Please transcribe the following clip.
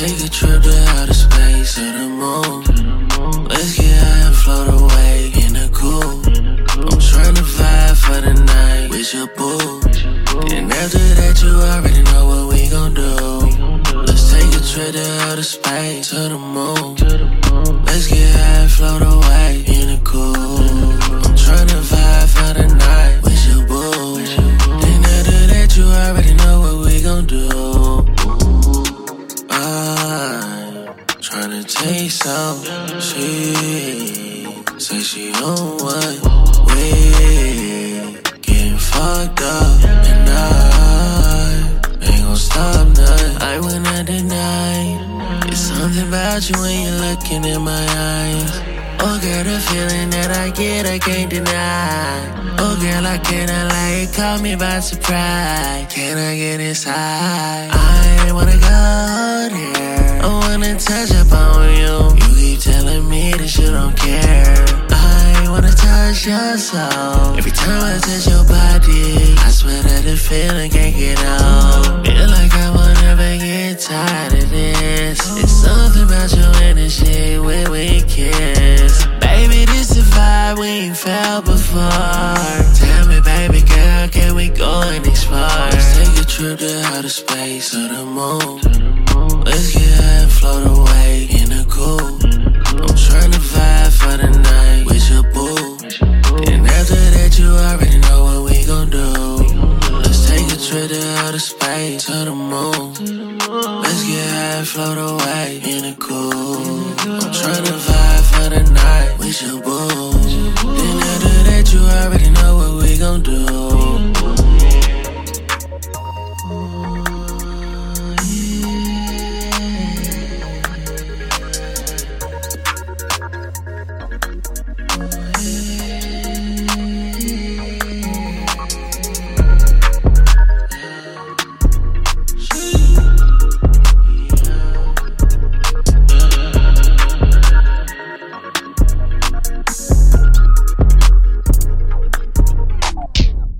outer space to the moon. Let's get high and float away in the cool. I'm trying to vibe for the night with your boo. And after that, you already know what we gon' do. Let's take a trip to outer space to the moon. Let's get high and float away in the cool. Tryna take some She say she on one way, getting fucked up, and I ain't gon' stop nothing. I will not deny. It's something about you when you're looking in my eyes. Oh girl, the feeling that I get, I can't deny. Oh girl, I cannot lie, it caught me by surprise. Can I get inside? I wanna go there. I wanna touch soul. Every time I touch your body, I swear that the feeling can't get old. Feel like I will never get tired of this. It's something about your energy when we kiss. Baby, this is a vibe we ain't felt before. Tell me, baby girl, can we go and explore? Let's take a trip to outer space to the moon. Outer to the moon. Let's get high float away in the cool. I'm trying to vibe for the night with your boo. Then after that, you already know what we gon' do.